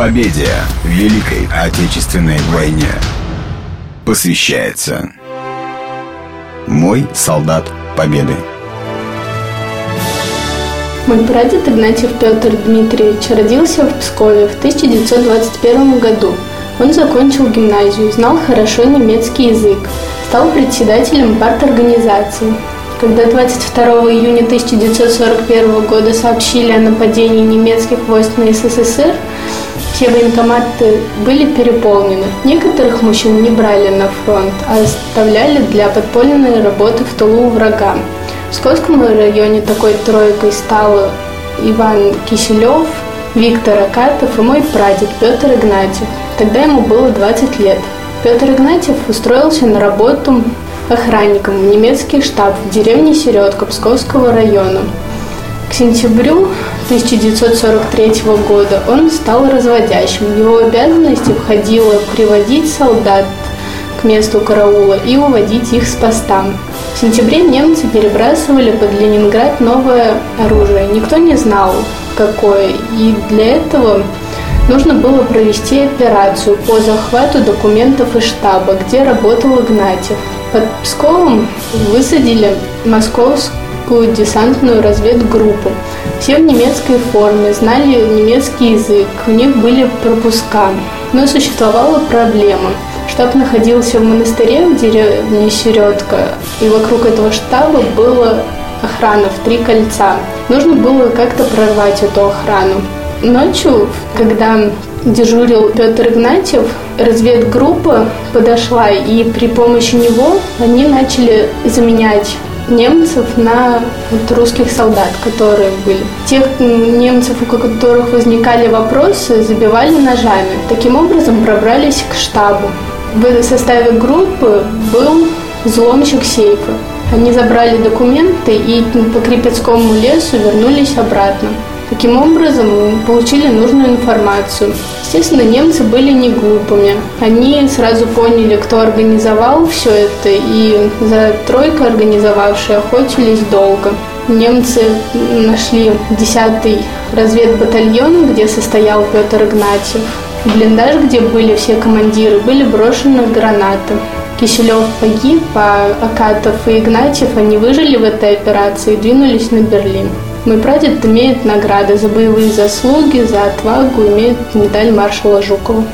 Победе в Великой Отечественной войне посвящается «Мой солдат Победы». Мой прадед Игнатьев Петр Дмитриевич родился в Пскове в 1921 году. Он закончил гимназию, знал хорошо немецкий язык, стал председателем парторганизации. Когда 22 июня 1941 года сообщили о нападении немецких войск на СССР, все военкоматы были переполнены. Некоторых мужчин не брали на фронт, а оставляли для подпольной работы в тылу врага. В Псковском районе такой тройкой стал Иван Киселев, Виктор Акатов и мой прадед Петр Игнатьев. Тогда ему было 20 лет. Петр Игнатьев устроился на работу охранником в немецкий штаб в деревне Середка Псковского района. К сентябрю 1943 года он стал разводящим. В его обязанности входило приводить солдат к месту караула и уводить их с поста. В сентябре немцы перебрасывали под Ленинград новое оружие. Никто не знал, какое. И для этого нужно было провести операцию по захвату документов из штаба, где работал Игнатьев. Под Псковом высадили московскую десантную разведгруппу. Все в немецкой форме, знали немецкий язык, у них были пропуска. Но существовала проблема – Штаб находился в монастыре в деревне Середка, и вокруг этого штаба была охрана в три кольца. Нужно было как-то прорвать эту охрану. Ночью, когда дежурил Петр Игнатьев, разведгруппа подошла, и при помощи него они начали заменять немцев на вот русских солдат, которые были. Тех немцев, у которых возникали вопросы, забивали ножами. Таким образом пробрались к штабу. В составе группы был взломщик сейфа. Они забрали документы и по Крепецкому лесу вернулись обратно. Таким образом, получили нужную информацию. Естественно, немцы были не глупыми. Они сразу поняли, кто организовал все это, и за тройкой организовавшей охотились долго. Немцы нашли 10-й разведбатальон, где состоял Петр Игнатьев. Блиндаж, где были все командиры, были брошены гранаты. Киселев погиб, а Акатов и Игнатьев, они выжили в этой операции и двинулись на Берлин. Мой прадед имеет награды за боевые заслуги, за отвагу, имеет медаль маршала Жукова.